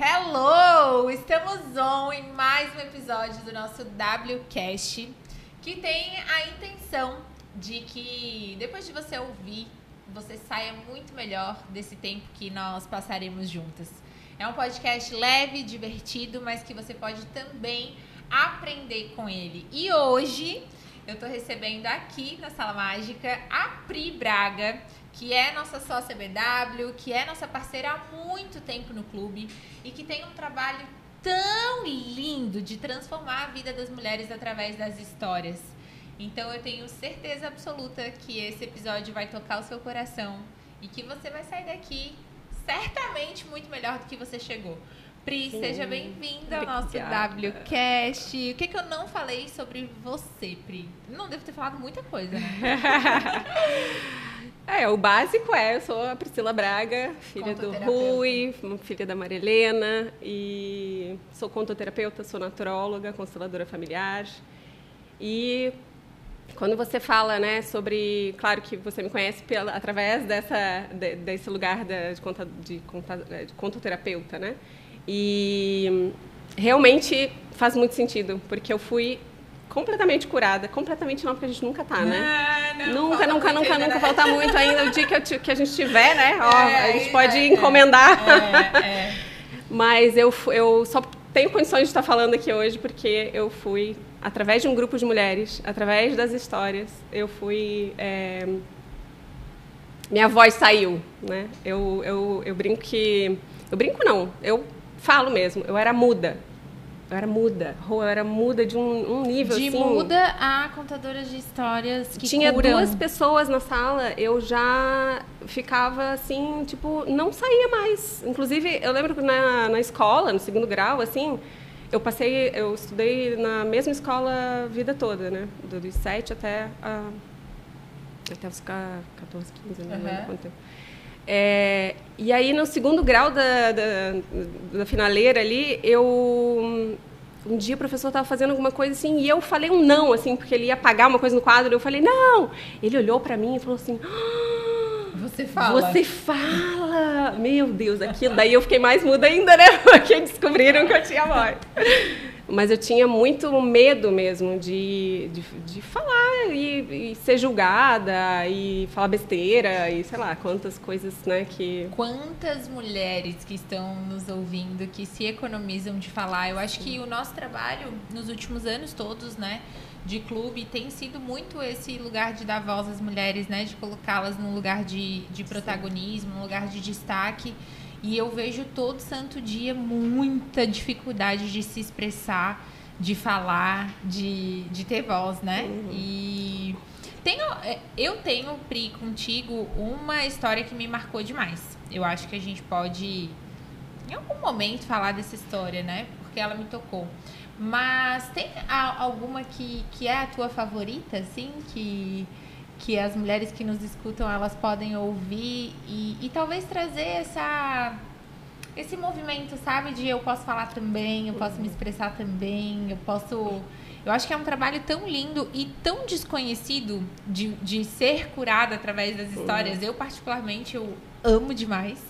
Hello! Estamos on em mais um episódio do nosso WCast, que tem a intenção de que depois de você ouvir, você saia muito melhor desse tempo que nós passaremos juntas. É um podcast leve, divertido, mas que você pode também aprender com ele. E hoje eu tô recebendo aqui na Sala Mágica a Pri Braga, que é nossa sócia BW, que é nossa parceira há muito tempo no clube e que tem um trabalho tão lindo de transformar a vida das mulheres através das histórias. Então eu tenho certeza absoluta que esse episódio vai tocar o seu coração e que você vai sair daqui certamente muito melhor do que você chegou. Pri, Sim. seja bem-vinda ao nosso WCast. O que, que eu não falei sobre você, Pri? Não devo ter falado muita coisa, né? É, o básico é, eu sou a Priscila Braga, filha do Rui, filha da Marilena e sou contoterapeuta, sou naturóloga, consteladora familiar. E quando você fala, né, sobre, claro que você me conhece pela, através dessa de, desse lugar de, de, conta, de, conta, de contoterapeuta, né? E realmente faz muito sentido, porque eu fui completamente curada. Completamente não, porque a gente nunca tá, né? Nunca, nunca, nunca, ainda, nunca né? falta muito ainda. O dia que, eu, que a gente tiver, né? Ó, é, a gente pode é, encomendar. É, é. Mas eu, eu só tenho condições de estar falando aqui hoje porque eu fui, através de um grupo de mulheres, através das histórias, eu fui. É, minha voz saiu, né? Eu, eu, eu brinco que. Eu brinco não, eu falo mesmo, eu era muda eu era muda. Eu era muda de um, um nível de assim. De muda a contadora de histórias que Tinha curam. duas pessoas na sala, eu já ficava assim, tipo, não saía mais. Inclusive, eu lembro que na, na escola, no segundo grau, assim, eu passei, eu estudei na mesma escola a vida toda, né? Dos sete até, a, até os 14, 15, não lembro quanto tempo. É, e aí, no segundo grau da, da, da, finaleira ali, eu... Um dia o professor estava fazendo alguma coisa assim e eu falei um não, assim, porque ele ia apagar uma coisa no quadro. Eu falei, não! Ele olhou para mim e falou assim... Ah, você fala. Você fala! Meu Deus, aquilo. Daí eu fiquei mais muda ainda, né? Porque descobriram que eu tinha voz. Mas eu tinha muito medo mesmo de, de, de falar e, e, ser julgada e falar besteira e sei lá, quantas coisas, né, que... Quantas mulheres que estão nos ouvindo que se economizam de falar. Eu acho que o nosso trabalho nos últimos anos todos, né, de clube tem sido muito esse lugar de dar voz às mulheres, né, de colocá-las num lugar de, de protagonismo, num lugar de destaque. E eu vejo todo santo dia muita dificuldade de se expressar, de falar, de, de ter voz, né? Uhum. E tenho, é, eu tenho, Pri, contigo, uma história que me marcou demais. Eu acho que a gente pode, em algum momento, falar dessa história, né? Porque ela me tocou. Mas tem alguma que, que é a tua favorita, assim, que que as mulheres que nos escutam elas podem ouvir e, e talvez trazer essa esse movimento, sabe, de eu posso falar também, eu posso me expressar também, eu posso. Eu acho que é um trabalho tão lindo e tão desconhecido de, de ser curado através das histórias. Eu, particularmente, eu amo demais.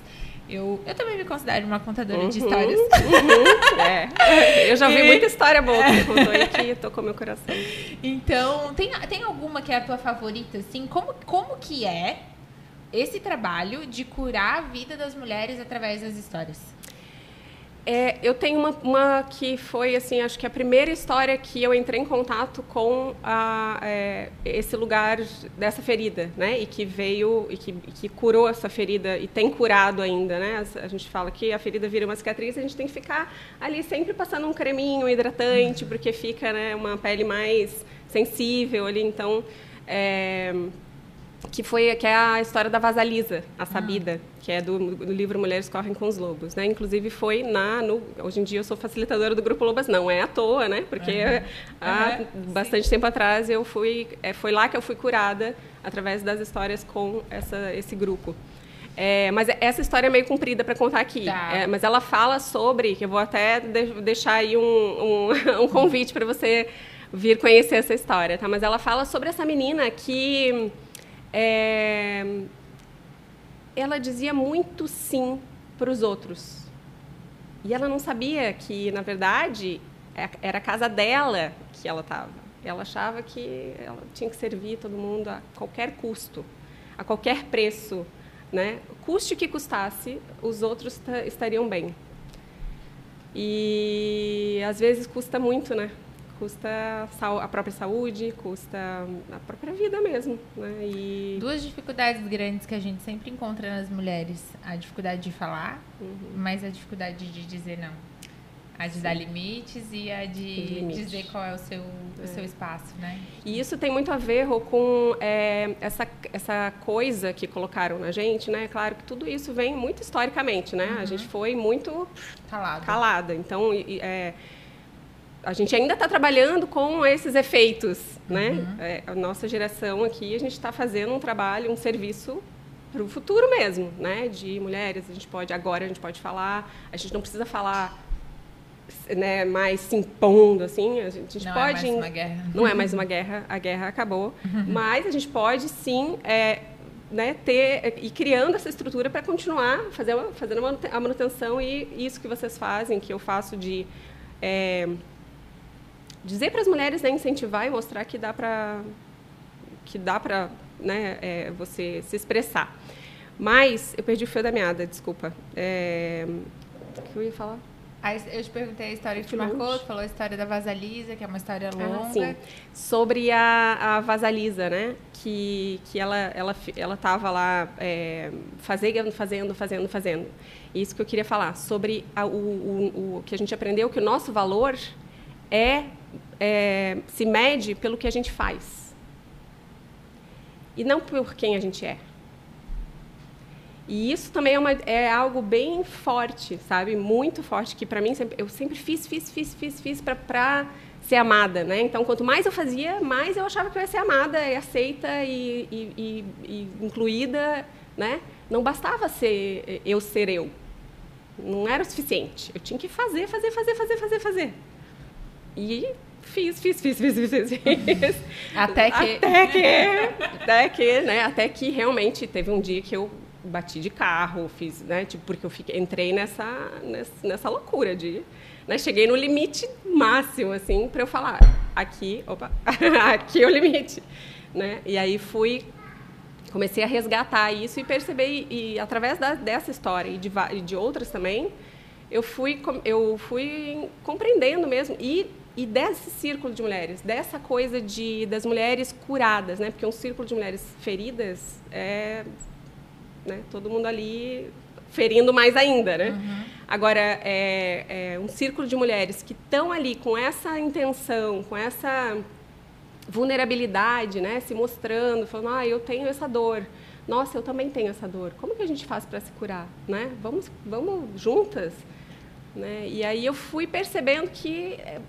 Eu, eu também me considero uma contadora uhum, de histórias. Uhum, é. Eu já ouvi muita história boa que você contou aí que tocou meu coração. Então, tem, tem alguma que é a tua favorita, assim? Como, como que é esse trabalho de curar a vida das mulheres através das histórias? É, eu tenho uma, uma, que foi, assim, acho que a primeira história que eu entrei em contato com a, é, esse lugar dessa ferida, né? E que veio, e que, e que, curou essa ferida e tem curado ainda, né? A, gente fala que a ferida vira uma cicatriz, a gente tem que ficar ali sempre passando um creminho hidratante, porque fica, né, uma pele mais sensível ali, então... É, que foi que é a história da Vasalisa, a Sabida, ah. que é do, do, livro Mulheres Correm com os Lobos, né? Inclusive foi na no, hoje em dia eu sou facilitadora do grupo Lobas, não é à toa, né? Porque uhum. há uhum. bastante Sim. tempo atrás eu fui é, foi lá que eu fui curada através das histórias com essa esse grupo. É, mas essa história é meio comprida para contar aqui. Tá. É, mas ela fala sobre, que eu vou até de, deixar aí um, um, um convite para você vir conhecer essa história, tá? Mas ela fala sobre essa menina que é, ela dizia muito sim para os outros. E ela não sabia que, na verdade, é, era a casa dela que ela estava. Ela achava que ela tinha que servir todo mundo a qualquer custo, a qualquer preço, né? Custe o que custasse, os outros estariam bem. E às vezes custa muito, né? Custa a própria saúde, custa a própria vida mesmo, né? E... Duas dificuldades grandes que a gente sempre encontra nas mulheres: a dificuldade de falar, uhum. mas a dificuldade de dizer não. A de Sim. dar limites e a de dizer qual é o seu, é. o seu espaço, né? E isso tem muito a ver com é, essa, essa coisa que colocaram na gente, né? Claro que tudo isso vem muito historicamente, né? Uhum. A gente foi muito calada. calada. Então, é, a gente ainda está trabalhando com esses efeitos, né? Uhum. É, a nossa geração aqui, a gente está fazendo um trabalho, um serviço para o futuro mesmo, né? De mulheres, a gente pode agora a gente pode falar, a gente não precisa falar né, mais se impondo, assim, a gente não pode... Não é mais uma guerra. Não é mais uma guerra, a guerra acabou, uhum. mas a gente pode, sim, é, né, ter e criando essa estrutura para continuar fazer, fazendo a manutenção e isso que vocês fazem, que eu faço de é, dizer para as mulheres, né, incentivar e mostrar que dá para que dá para né, é, você se expressar. Mas eu perdi o fio da meada, desculpa. É, o que eu ia falar? eu te perguntei a história que te marcou, tu falou a história da Vasalisa, que é uma história ah, longa. Ah, sim. Sobre a, a Vasalisa, né? Que, que ela ela ela estava lá é, fazendo, fazendo, fazendo, fazendo. Isso que eu queria falar sobre a, o, o, o que a gente aprendeu que o nosso valor é, é se mede pelo que a gente faz e não por quem a gente é. E isso também é, uma, é algo bem forte, sabe? Muito forte, que para mim sempre, eu sempre fiz, fiz, fiz, fiz, fiz para ser amada, né? Então, quanto mais eu fazia, mais eu achava que eu ia ser amada e aceita e, e, e, e incluída, né? Não bastava ser eu ser eu. Não era o suficiente. Eu tinha que fazer, fazer, fazer, fazer, fazer, fazer. E fiz, fiz, fiz, fiz, fiz, fiz. Até que... Até que, até que, né? Até que realmente teve um dia que eu bati de carro, fiz, né, tipo, porque eu fiquei, entrei nessa, nessa, nessa loucura de, né, cheguei no limite máximo, assim, para eu falar, aqui, opa, aqui é o limite, né, e aí fui, comecei a resgatar isso e perceber, e, e através da, dessa história e de, e de outras também, eu fui, eu fui compreendendo mesmo, e e desse círculo de mulheres, dessa coisa de das mulheres curadas, né? Porque um círculo de mulheres feridas é né? Todo mundo ali ferindo mais ainda, né? Uhum. Agora, é, é, um círculo de mulheres que estão ali com essa intenção, com essa vulnerabilidade, né? Se mostrando, falando, ah, eu tenho essa dor. Nossa, eu também tenho essa dor. Como que a gente faz para se curar, né? Vamos, vamos juntas, né? E aí eu fui percebendo que é,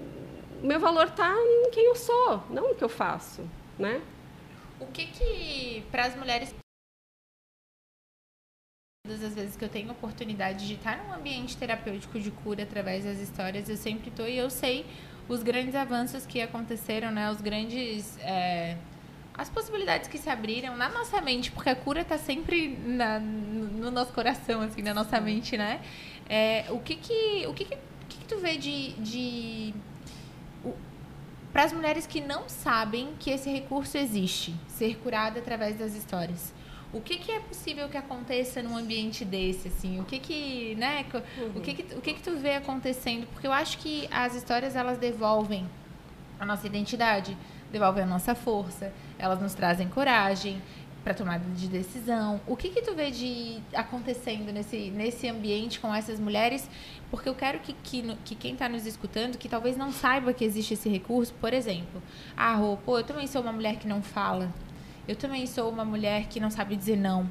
meu valor está em quem eu sou, não no que eu faço, né? O que que para as mulheres Todas as vezes que eu tenho oportunidade de estar num ambiente terapêutico de cura através das histórias, eu sempre estou e eu sei os grandes avanços que aconteceram, né? Os grandes. É, as possibilidades que se abriram na nossa mente, porque a cura está sempre na, no nosso coração, assim, na nossa mente, né? É, o que que, o que, que, que, que tu vê de, de para as mulheres que não sabem que esse recurso existe, ser curada através das histórias? o que, que é possível que aconteça num ambiente desse, assim? O que que, né? Uhum. O que que, o que que tu vê acontecendo? Porque eu acho que as histórias, elas devolvem a nossa identidade, devolvem a nossa força, elas nos trazem coragem para tomada de decisão. O que que tu vê de acontecendo nesse, nesse ambiente com essas mulheres? Porque eu quero que, que, que quem está nos escutando, que talvez não saiba que existe esse recurso, por exemplo, ah, pô, eu também sou uma mulher que não fala, eu também sou uma mulher que não sabe dizer não.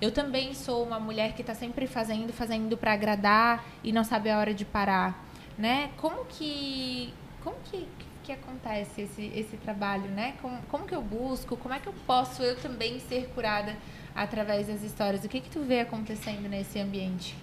Eu também sou uma mulher que está sempre fazendo, fazendo para agradar e não sabe a hora de parar, né? Como que, como que, que acontece esse, esse trabalho, né? Como, como que eu busco? Como é que eu posso eu também ser curada através das histórias? O que que tu vê acontecendo nesse ambiente?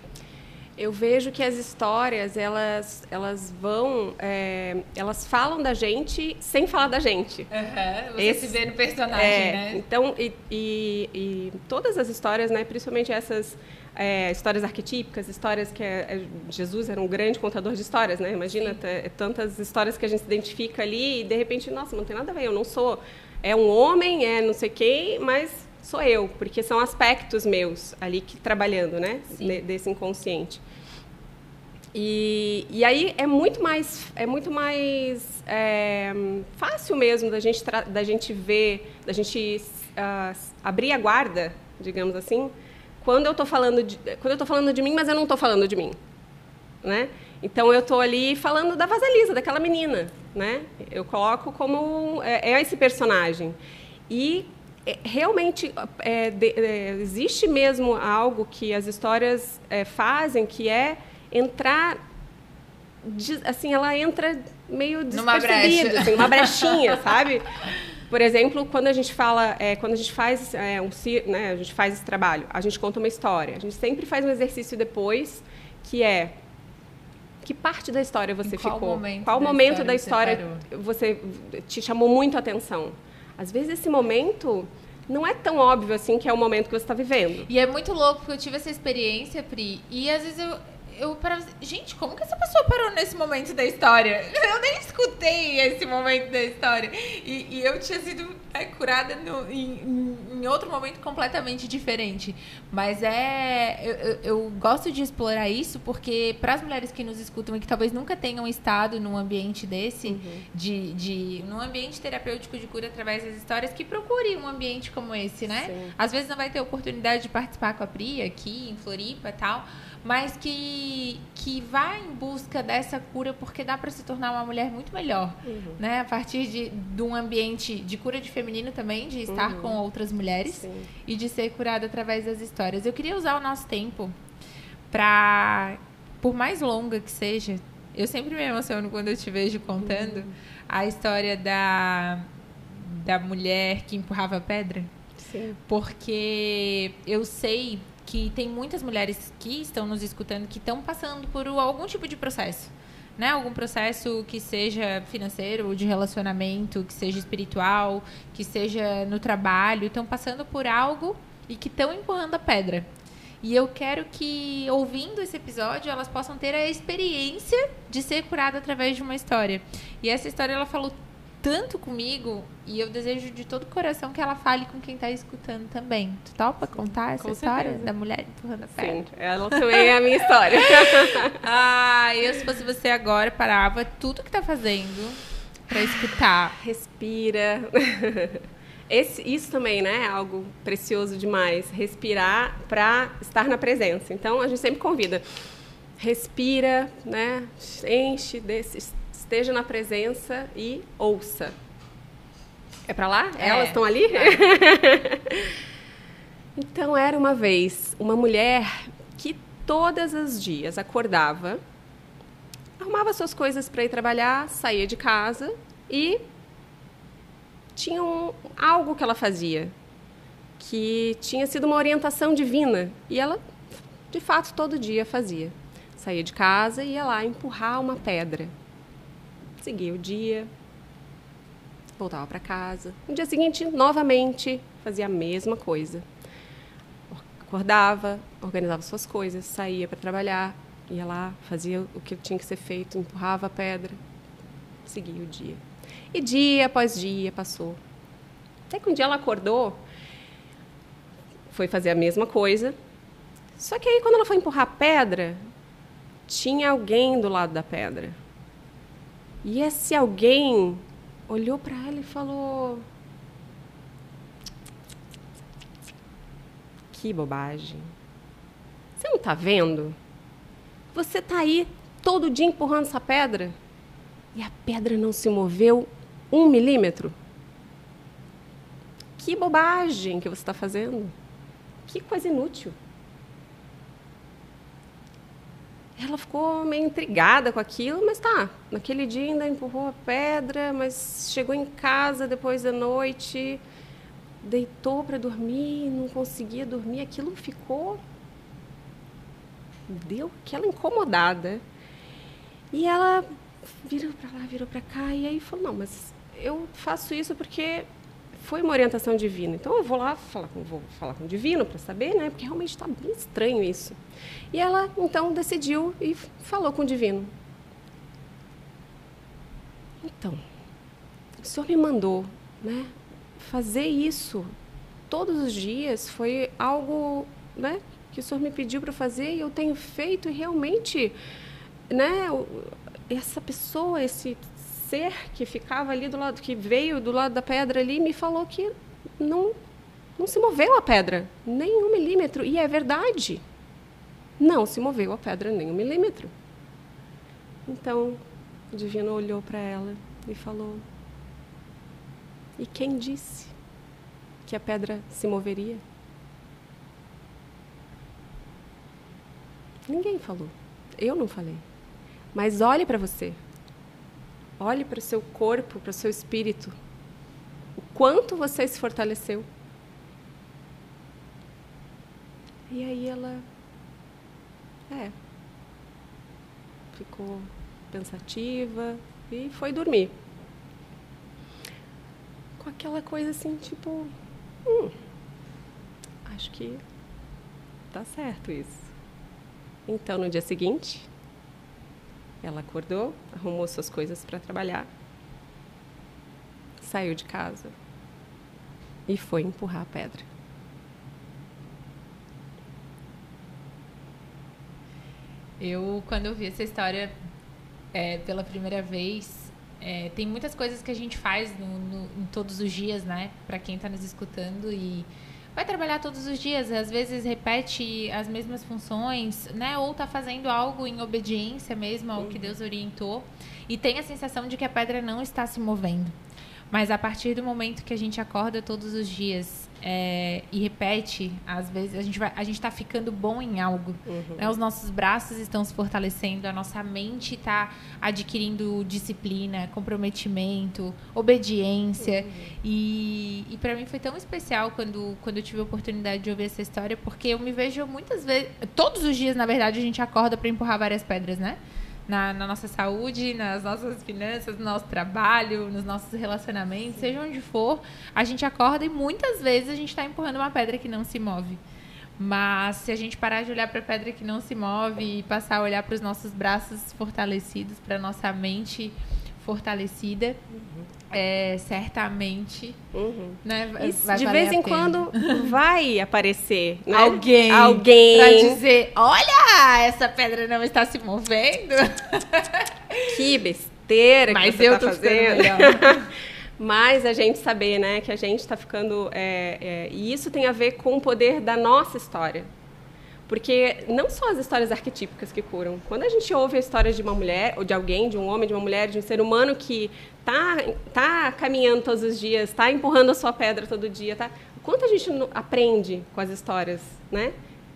eu vejo que as histórias elas elas vão é, elas falam da gente sem falar da gente uhum, você Esse, se vê no personagem é, né então e, e, e, todas as histórias né principalmente essas é, histórias arquetípicas, histórias que é, é, Jesus era um grande contador de histórias, né? Imagina é, tantas histórias que a gente se identifica ali e de repente, nossa, não tem nada a ver, eu não sou é um homem, é não sei quem, mas sou eu, porque são aspectos meus ali que trabalhando, né? desse inconsciente. E, e aí é muito mais é muito mais é, fácil mesmo da gente da gente ver, da gente uh, abrir a guarda, digamos assim, quando eu estou falando de, quando eu estou falando de mim, mas eu não estou falando de mim, né? Então eu estou ali falando da Vasalisa, daquela menina, né? Eu coloco como é, é esse personagem e é, realmente é, de, é, existe mesmo algo que as histórias é, fazem que é entrar assim ela entra meio despercebida, assim, uma brechinha, sabe? Por exemplo, quando a gente fala, é, quando a gente faz é, um, né, a gente faz esse trabalho, a gente conta uma história. A gente sempre faz um exercício depois que é que parte da história você qual ficou? Momento qual da momento da história você, você te chamou muito a atenção? Às vezes esse momento não é tão óbvio assim que é o momento que você está vivendo. E é muito louco porque eu tive essa experiência, Pri, e às vezes eu eu parava assim, gente, como que essa pessoa parou nesse momento da história? Eu nem escutei esse momento da história. E, e eu tinha sido é, curada no, em, em, outro momento completamente diferente. Mas é. Eu, eu, eu gosto de explorar isso porque, para as mulheres que nos escutam e que talvez nunca tenham estado num ambiente desse, uhum. de, de. num ambiente terapêutico de cura através das histórias, que procure um ambiente como esse, né? Sim. Às vezes não vai ter oportunidade de participar com a Pri aqui, em Floripa e tal mas que, que vá em busca dessa cura porque dá para se tornar uma mulher muito melhor, uhum. né? A partir de, de um ambiente de cura de feminino também, de estar uhum. com outras mulheres Sim. e de ser curada através das histórias. Eu queria usar o nosso tempo para, por mais longa que seja, eu sempre me emociono quando eu te vejo contando uhum. a história da, da mulher que empurrava pedra. Sim. Porque eu sei que tem muitas mulheres que estão nos escutando que estão passando por algum tipo de processo. Né? Algum processo que seja financeiro, de relacionamento, que seja espiritual, que seja no trabalho, estão passando por algo e que estão empurrando a pedra. E eu quero que, ouvindo esse episódio, elas possam ter a experiência de ser curada através de uma história. E essa história ela falou tanto comigo e eu desejo de todo o coração que ela fale com quem está escutando também. Tu topa contar essa com história certeza. da mulher empurrando a pedra? Sim, ela também é a minha história. ah, eu se fosse você agora parava tudo que está fazendo para escutar. Respira. Esse, isso também, né, é algo precioso demais. Respirar para estar na presença. Então a gente sempre convida. Respira, né? Enche desse esteja na presença e ouça. É para lá? É. Elas estão ali? É. então era uma vez uma mulher que todas as dias acordava, arrumava suas coisas para ir trabalhar, saía de casa e tinha um, algo que ela fazia que tinha sido uma orientação divina e ela de fato todo dia fazia. Saía de casa e ia lá empurrar uma pedra seguia o dia, voltava para casa. No dia seguinte, novamente, fazia a mesma coisa. Acordava, organizava suas coisas, saía para trabalhar, ia lá, fazia o que tinha que ser feito, empurrava a pedra, seguia o dia. E dia após dia passou. Até que um dia ela acordou, foi fazer a mesma coisa. Só que aí, quando ela foi empurrar a pedra, tinha alguém do lado da pedra. E esse alguém olhou para ela e falou: Que bobagem. Você não está vendo? Você está aí todo dia empurrando essa pedra e a pedra não se moveu um milímetro. Que bobagem que você está fazendo. Que coisa inútil. Ela ficou meio intrigada com aquilo, mas tá. Naquele dia ainda empurrou a pedra, mas chegou em casa depois da noite, deitou para dormir, não conseguia dormir. Aquilo ficou. Deu aquela incomodada. E ela virou para lá, virou para cá, e aí falou: Não, mas eu faço isso porque foi uma orientação divina. Então eu vou lá falar com, vou falar com o divino para saber, né? Porque realmente está bem estranho isso. E ela então decidiu e falou com o divino. Então, o senhor me mandou, né? Fazer isso todos os dias foi algo, né? Que o senhor me pediu para fazer e eu tenho feito e realmente, né? Essa pessoa, esse ser que ficava ali do lado, que veio do lado da pedra ali, me falou que não, não se moveu a pedra, nem um milímetro. E é verdade. Não se moveu a pedra nem um milímetro. Então, o divino olhou para ela e falou: E quem disse que a pedra se moveria? Ninguém falou. Eu não falei. Mas olhe para você. Olhe para o seu corpo, para o seu espírito. O quanto você se fortaleceu. E aí ela. É. Ficou pensativa e foi dormir. Com aquela coisa assim, tipo. Hum, acho que tá certo isso. Então, no dia seguinte, ela acordou, arrumou suas coisas para trabalhar, saiu de casa e foi empurrar a pedra. Eu, quando eu vi essa história é, pela primeira vez, é, tem muitas coisas que a gente faz no, no, em todos os dias, né? Para quem está nos escutando e vai trabalhar todos os dias, às vezes repete as mesmas funções, né? Ou está fazendo algo em obediência mesmo ao que Deus orientou e tem a sensação de que a pedra não está se movendo. Mas a partir do momento que a gente acorda todos os dias é, e repete, às vezes a gente vai, a gente está ficando bom em algo. Uhum. Né? Os nossos braços estão se fortalecendo, a nossa mente está adquirindo disciplina, comprometimento, obediência. Uhum. E, e para mim foi tão especial quando, quando eu tive a oportunidade de ouvir essa história, porque eu me vejo muitas vezes, todos os dias, na verdade, a gente acorda para empurrar várias pedras, né? Na, na, nossa saúde, nas nossas finanças, no nosso trabalho, nos nossos relacionamentos, seja onde for, a gente acorda e muitas vezes a gente está empurrando uma pedra que não se move. Mas se a gente parar de olhar para a pedra que não se move e passar a olhar para os nossos braços fortalecidos, para a nossa mente fortalecida, uhum. é, certamente, uhum. né, vai de vez em quando vai aparecer né? alguém, alguém para dizer, olha, essa pedra não está se movendo. Que besteira Mas que você está fazendo. Mas a gente saber, né, que a gente está ficando, é, é, e isso tem a ver com o poder da nossa história. Porque não só as histórias arquetípicas que curam. Quando a gente ouve a história de uma mulher, ou de alguém, de um homem, de uma mulher, de um ser humano que está tá caminhando todos os dias, está empurrando a sua pedra todo dia, tá? Quanto a gente aprende com as histórias, né?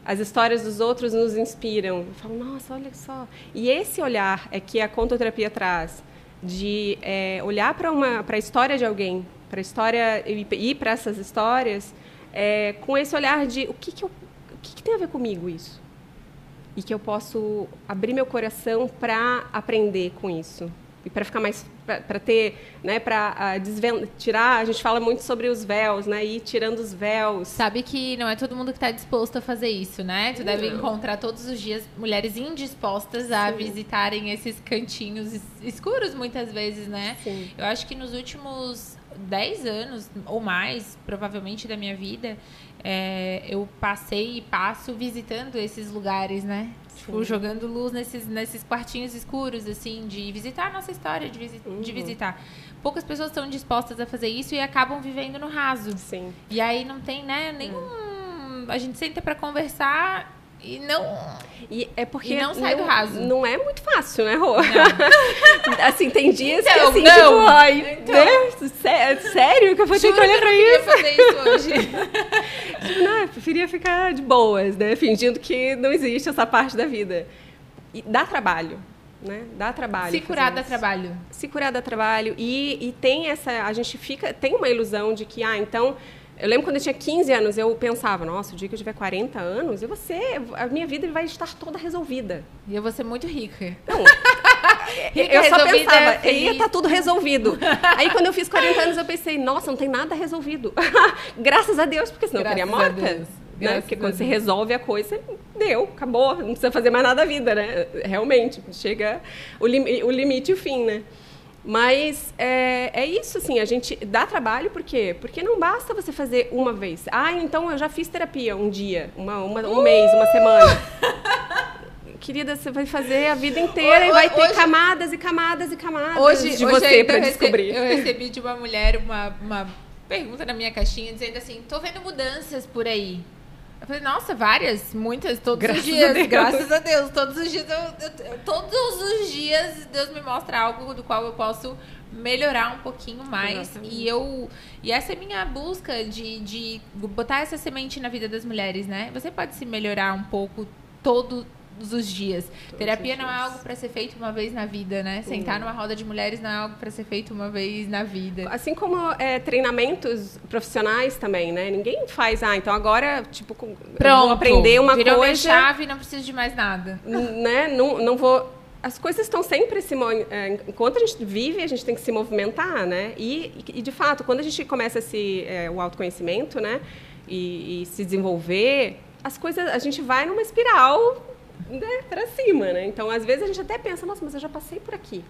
As histórias dos outros nos inspiram. Eu falo, nossa, olha só. E esse olhar é que a contoterapia traz, de é, olhar para uma para a história de alguém, para a história e ir para essas histórias, é, com esse olhar de o que, que eu o que, que tem a ver comigo isso? E que eu posso abrir meu coração para aprender com isso e para ficar mais para ter né para uh, tirar a gente fala muito sobre os véus né e tirando os véus sabe que não é todo mundo que está disposto a fazer isso né tu não. deve encontrar todos os dias mulheres indispostas Sim. a visitarem esses cantinhos escuros muitas vezes né Sim. eu acho que nos últimos 10 anos ou mais provavelmente da minha vida é, eu passei e passo visitando esses lugares, né? Tipo, jogando luz nesses, nesses quartinhos escuros, assim, de visitar a nossa história, de, visi uhum. de visitar. Poucas pessoas estão dispostas a fazer isso e acabam vivendo no raso. Sim. E aí não tem, né, nenhum. A gente senta para conversar e não. E é porque. E não sai não, do raso. Não é muito fácil, né, Rô? assim, tem dias então, que assim, não. tipo, ai, então. né? Sério que eu vou ter que olhar pra isso? fazer isso hoje. tipo, não, eu preferia ficar de boas, né? Fingindo que não existe essa parte da vida. E dá trabalho. Né? Dá trabalho. Se curar dá trabalho. Se curar dá trabalho. E, e tem essa. A gente fica. Tem uma ilusão de que, ah, então eu lembro quando eu tinha 15 anos, eu pensava, nossa, o dia que eu tiver 40 anos, eu vou ser, a minha vida vai estar toda resolvida. E eu vou ser muito rica. Não, eu só pensava, ia tá tudo resolvido. Aí quando eu fiz 40 anos, eu pensei, nossa, não tem nada resolvido. Graças a Deus, porque senão Graças eu estaria morta. Né? Porque quando você resolve a coisa, deu, acabou, não precisa fazer mais nada da vida, né? Realmente, chega o, lim o limite e o fim, né? Mas é, é, isso, assim, a gente dá trabalho por quê? Porque não basta você fazer uma vez. Ah, então eu já fiz terapia um dia, uma, uma um mês, uma semana. Querida, você vai fazer a vida inteira hoje, e vai ter hoje, camadas e camadas e camadas hoje, de você para descobrir. Eu recebi de uma mulher uma, uma pergunta na minha caixinha dizendo assim: tô vendo mudanças por aí. Eu falei, nossa, várias, muitas, todos graças os dias. Graças a Deus. Todos os dias, eu, eu, todos os dias Deus me mostra algo do qual eu posso melhorar um pouquinho mais. Exatamente. E eu. E essa é a minha busca de, de botar essa semente na vida das mulheres, né? Você pode se melhorar um pouco todo todos os dias. Todos Terapia os não é algo para ser feito uma vez na vida, né? Sentar numa roda de mulheres não é algo para ser feito uma vez na vida. Assim como é, treinamentos profissionais também, né? Ninguém faz, ah, então agora, tipo, Pronto, vou aprender uma virou coisa... Virou chave não preciso de mais nada. Né? Não, não vou as coisas estão sempre se é, enquanto a gente vive a gente tem que se movimentar né e, e de fato quando a gente começa esse é, o autoconhecimento né e, e, se desenvolver as coisas a gente vai numa espiral né, para cima, né? Então, às vezes a gente até pensa, nossa, mas eu já passei por aqui.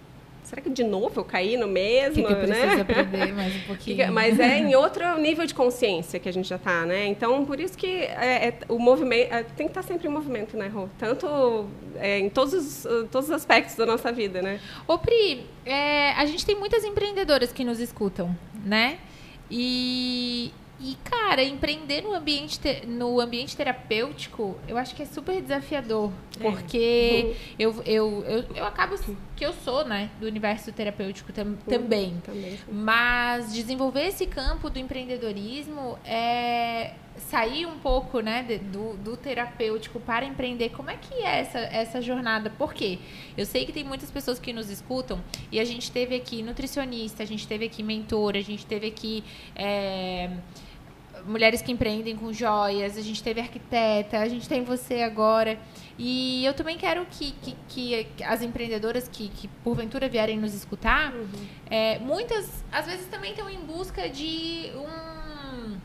Será que de novo eu caí no mesmo, que que né? aprender mais um pouquinho. Mas é em outro nível de consciência que a gente já está, né? Então, por isso que é, é, o movimento é, tem que estar tá sempre em movimento, né, Rô? Tanto é, em todos os, todos os aspectos da nossa vida, né? Ô, Pri, é, a gente tem muitas empreendedoras que nos escutam, né? E, e, cara, empreender no ambiente, no ambiente terapêutico, eu acho que é super desafiador. É. Porque uhum. eu, eu, eu, eu acabo que eu sou, né, do universo terapêutico tam, uhum. também. também Mas desenvolver esse campo do empreendedorismo é sair um pouco, né, do, do terapêutico para empreender. Como é que é essa, essa jornada? Por quê? Eu sei que tem muitas pessoas que nos escutam e a gente teve aqui nutricionista, a gente teve aqui mentora, a gente teve aqui. É, mulheres que empreendem com joias, a gente teve arquiteta, a gente tem você agora. E eu também quero que, que, que as empreendedoras que, que, porventura vierem nos escutar, uhum. é, muitas, às vezes, também estão em busca de um,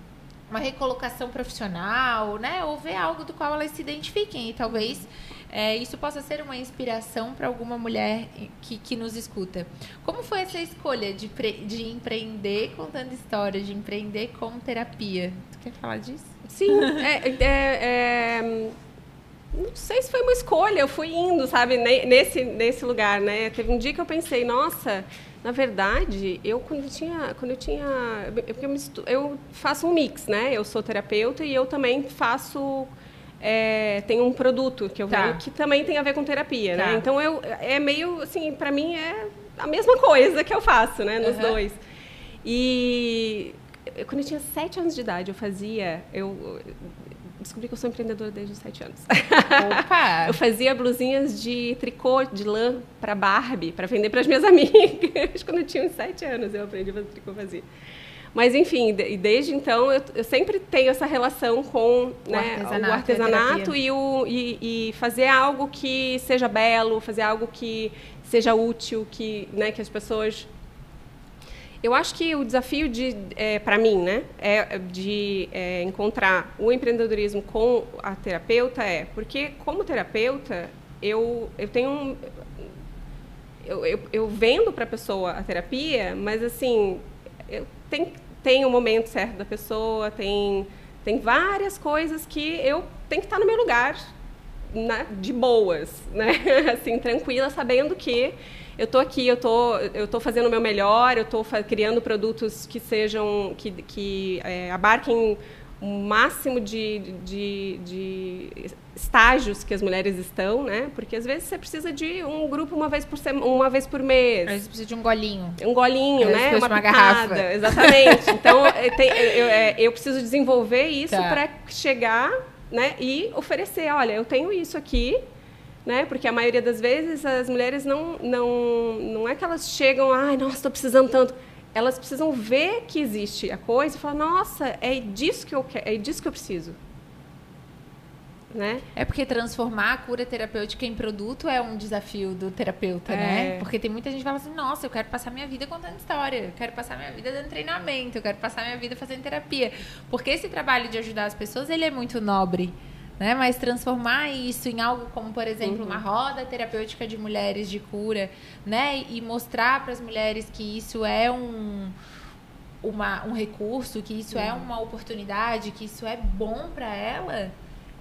uma recolocação profissional, né? Ou ver algo do qual elas se identifiquem. E talvez é, isso possa ser uma inspiração para alguma mulher que, que nos escuta. Como foi essa escolha de, de empreender contando histórias, de empreender com terapia? Tu quer falar disso? Sim, é, é, é, não sei se foi uma escolha, eu fui indo, sabe, nesse, nesse lugar, né? Teve um dia que eu pensei, nossa, na verdade, eu quando tinha, quando eu tinha, eu, eu faço um mix, né? Eu sou terapeuta e eu também faço é, tem um produto que eu tá. vendo que também tem a ver com terapia, né? tá. né? Então eu é meio assim, para mim é a mesma coisa que eu faço, né? Nos uhum. dois. E eu, quando eu tinha sete anos de idade, eu fazia, eu descobri que eu sou empreendedora desde os sete anos. Opa! eu fazia blusinhas de tricô de lã para Barbie, para vender para as minhas amigas. Quando eu tinha uns sete anos, eu aprendi a fazer tricô fazia. Mas, enfim, de, desde então, eu, eu, sempre tenho essa relação com o né, artesanato, o artesanato e, o, e, e, fazer algo que seja belo, fazer algo que seja útil, que, né, que as pessoas... Eu acho que o desafio de, é, para mim, né, é de é, encontrar o empreendedorismo com a terapeuta é porque como terapeuta eu, eu tenho um, eu, eu, eu vendo para a pessoa a terapia, mas assim eu tenho tem o momento certo da pessoa, tem, tem várias coisas que eu tenho que estar no meu lugar, né, de boas, né? assim, tranquila, sabendo que eu estou aqui, eu tô, eu tô fazendo o meu melhor, eu estou criando produtos que sejam, que, que é, abarquem o máximo de, de, de, estágios que as mulheres estão, né? Porque às vezes você precisa de um grupo uma vez por semana, uma vez por mês. Às vezes precisa de um golinho. Um golinho, né? Uma, uma garrafa. Exatamente. Então tem, eu, é, eu, preciso desenvolver isso tá. para chegar, né? E oferecer, olha, eu tenho isso aqui. Né? Porque a maioria das vezes as mulheres não, não, não é que elas chegam, ai, nossa, estou precisando tanto elas precisam ver que existe a coisa e falar, nossa, é disso que eu quero, é disso que eu preciso. né? É porque transformar a cura terapêutica em produto é um desafio do terapeuta, É. né? Porque tem muita gente que fala assim, nossa, eu quero passar minha vida contando história, eu quero passar minha vida dando treinamento, eu quero passar minha vida fazendo terapia. Porque esse trabalho de ajudar as pessoas, ele é muito nobre. Né? Mas transformar isso em algo como, por exemplo, uma roda terapêutica de mulheres de cura, né? E mostrar para as mulheres que isso é um, uma, um recurso, que isso é uma oportunidade, que isso é bom para ela.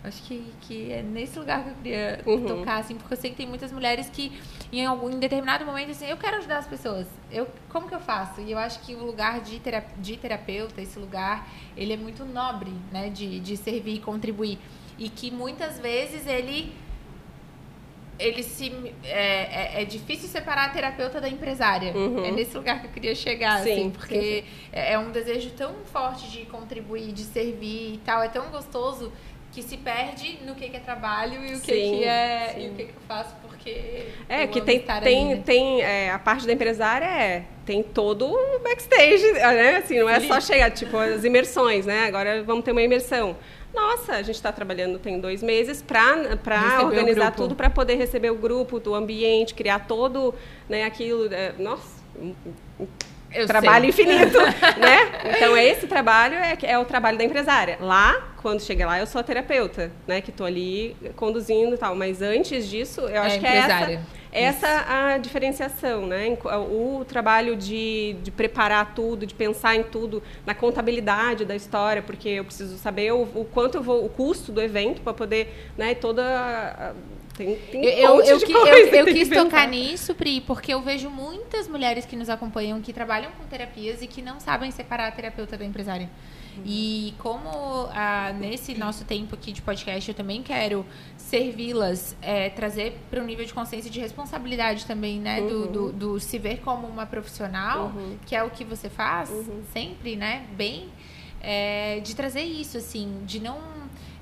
Acho que, que é nesse lugar que eu queria Uhum. tocar, assim, porque eu sei que tem muitas mulheres que, em algum em determinado momento, assim, eu quero ajudar as pessoas. Eu, como que eu faço? E eu acho que o lugar de, tera, de terapeuta, esse lugar, ele é muito nobre, né? De, de servir e contribuir. E que muitas vezes ele ele se é, é, é difícil separar a terapeuta da empresária. Uhum. É nesse lugar que eu queria chegar, Sim, assim, porque é é um desejo tão forte de contribuir, de servir e tal, é tão gostoso que se perde no que, que é trabalho e o que, Sim, que é sim. e o que, que eu faço porque É, eu que tem, tem, tem é, a parte da empresária é tem todo o backstage, né? Assim, não é só chegar, tipo, as imersões, né? Agora vamos ter uma imersão. Nossa, a gente está trabalhando tem dois meses para organizar tudo para poder receber o grupo, do ambiente, criar todo, né? Aquilo, é, nossa, Eu trabalho sei. infinito, né? Então esse trabalho é, é o trabalho da empresária. Lá, quando chega lá, eu sou a terapeuta, né? Que estou ali conduzindo e tal. Mas antes disso, eu acho que é essa, essa a diferenciação, né? O trabalho de, de preparar tudo, de pensar em tudo, na contabilidade da história, porque eu preciso saber o, o quanto eu vou, o custo do evento para poder, né? Toda a- tem, tem um Eu, monte eu, eu- eu que quis tocar nisso, Pri, porque eu vejo muitas mulheres que nos acompanham que trabalham com terapias e que não sabem separar a terapeuta da empresária. E como ah, nesse nosso tempo aqui de podcast eu também quero servi-las, é, trazer para um nível de consciência e de responsabilidade também, né? Do, do, do se ver como uma profissional, Uhum. que é o que você faz sempre, né? Bem, é, de trazer isso, assim, de não.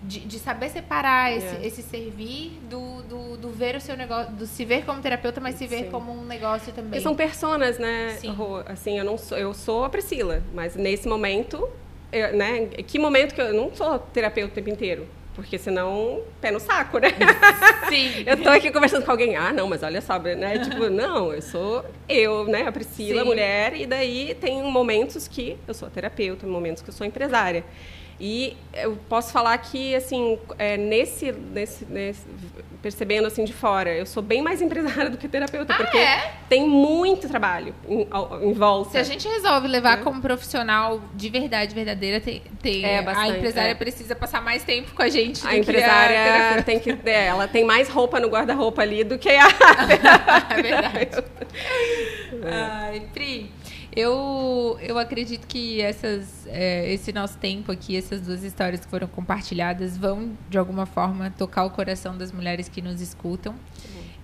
De, de saber separar esse, É. esse servir do, do, do ver o seu negócio, do se ver como terapeuta, mas se ver Sim. como um negócio também. Porque são personas, né? Sim. Rô? Assim, eu não sou, eu sou a Priscila, mas nesse momento, eu, né? Que momento que eu não sou terapeuta o tempo inteiro? Porque senão, pé no saco, né? Sim. Eu tô aqui conversando com alguém, ah, não, mas olha só, né? Tipo, não, eu sou eu, né? A Priscila, Sim. mulher, e daí tem momentos que eu sou terapeuta, momentos que eu sou empresária. E eu posso falar que, assim, é, nesse, nesse, nesse- percebendo assim de fora, eu sou bem mais empresária do que terapeuta, Ah, porque é? tem muito trabalho em, em volta. Se a gente resolve levar É. como profissional de verdade, verdadeira, tem, tem- É, a bastante, empresária é. precisa passar mais tempo com a gente. do A empresária terapeuta. tem que. é, ela tem mais roupa no guarda-roupa ali do que a. É verdade. Ai, Pri, eu, eu acredito que essas, é, esse nosso tempo aqui, essas duas histórias que foram compartilhadas, vão, de alguma forma, tocar o coração das mulheres que nos escutam.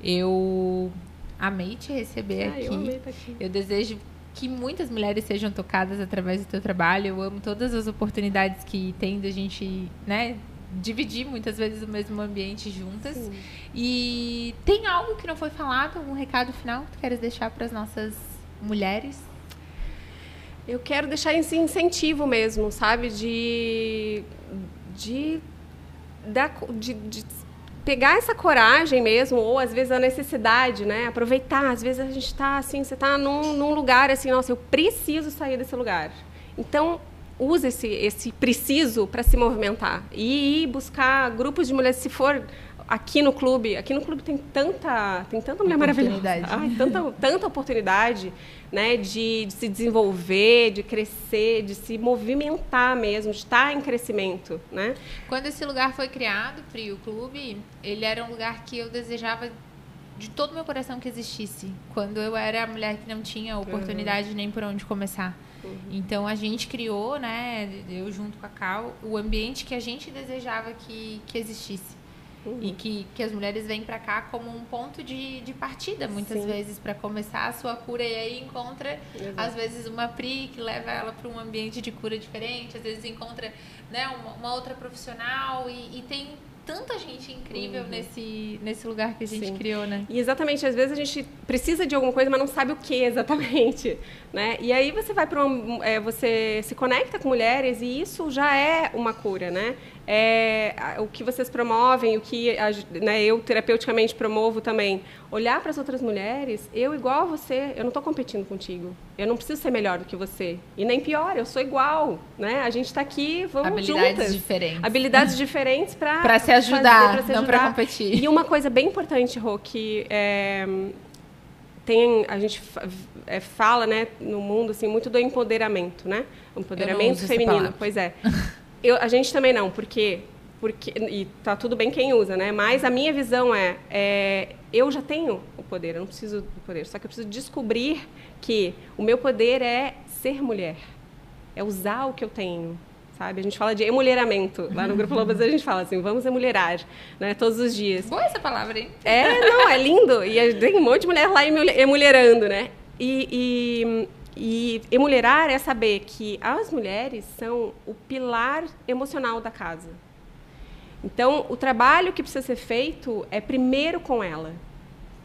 Eu amei te receber Ah, aqui. eu amei aqui. Eu desejo que muitas mulheres sejam tocadas através do teu trabalho. Eu amo todas as oportunidades que tem da gente, né, dividir muitas vezes o mesmo ambiente juntas. Sim. E tem algo que não foi falado, um recado final que tu queres deixar para as nossas mulheres? Eu quero deixar esse incentivo mesmo, sabe? De. de, de, de pegar essa coragem mesmo, ou às vezes a necessidade, né? Aproveitar. Às vezes a gente está assim, você está num, num lugar assim, nossa, eu preciso sair desse lugar. Então, use esse, esse preciso para se movimentar e ir buscar grupos de mulheres, se for aqui no clube, aqui no clube tem tanta, tem tanta mulher maravilhosa, tanta, tanta oportunidade, né, de, de se desenvolver, de crescer, de se movimentar mesmo, de estar em crescimento, né? Quando esse lugar foi criado, Pri, o clube, ele era um lugar que eu desejava de todo o meu coração que existisse. Quando eu era a mulher que não tinha oportunidade nem por onde começar. Então a gente criou, né, eu junto com a Cal, o ambiente que a gente desejava que, que existisse. E que, que as mulheres vêm pra cá como um ponto de, de partida, muitas Sim. vezes, para começar a sua cura. E aí encontra, Exato. às vezes, uma PRI que leva ela para um ambiente de cura diferente, às vezes encontra né, uma, uma outra profissional. E, e tem tanta gente incrível nesse, nesse lugar que a gente Sim. criou, né? E exatamente, às vezes a gente precisa de alguma coisa, mas não sabe o que exatamente, né? E aí você vai para um, é, você se conecta com mulheres e isso já é uma cura, né? É, o que vocês promovem, o que né, eu terapeuticamente promovo também, olhar para as outras mulheres, eu igual a você, eu não estou competindo contigo. Eu não preciso ser melhor do que você. E nem pior, eu sou igual. Né? A gente está aqui, vamos Habilidades juntas. diferentes. Habilidades diferentes para Para se ajudar, fazer, não para competir. E uma coisa bem importante, Rô, que é, tem, a gente é, fala né, no mundo assim, muito do empoderamento, né? Empoderamento feminino. Pois é. Eu, a gente também não, porque porque e tá tudo bem quem usa, né? Mas a minha visão é, é, eu já tenho o poder, eu não preciso do poder, só que eu preciso descobrir que o meu poder é ser mulher, é usar o que eu tenho, sabe? A gente fala de emulheramento lá no grupo Lobas a gente fala assim, vamos emulherar, né? Todos os dias. Boa essa palavra, hein? É, não, é lindo e tem um monte de mulher lá emulherando, né? E, e emulherar é saber que as mulheres são o pilar emocional da casa. Então, o trabalho que precisa ser feito é primeiro com ela,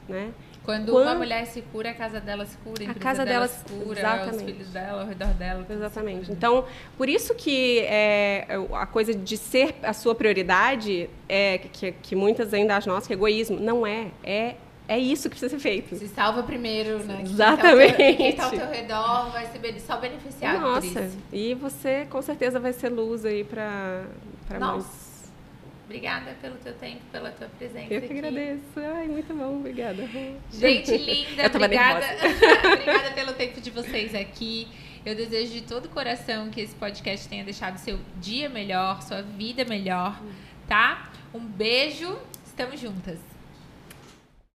né? Quando, Quando, uma mulher se cura, a casa dela se cura, a, a casa dela, se cura, exatamente. os filhos dela ao redor dela. Exatamente. Então, por isso que é, a coisa de ser a sua prioridade, é que, que muitas ainda acham, nossa, que egoísmo. Não é. É é isso que precisa ser feito. Se salva primeiro, né? Exatamente. Quem está ao, teu, ao teu redor vai ser só beneficiado Nossa, e você com certeza vai ser luz aí para Nossa. Obrigada pelo teu tempo, pela tua presença Eu que aqui. agradeço. Ai, muito bom. Obrigada. Gente linda, obrigada. obrigada pelo tempo de vocês aqui. Eu desejo de todo o coração que esse podcast tenha deixado seu dia melhor, sua vida melhor, tá? Um beijo. Estamos juntas.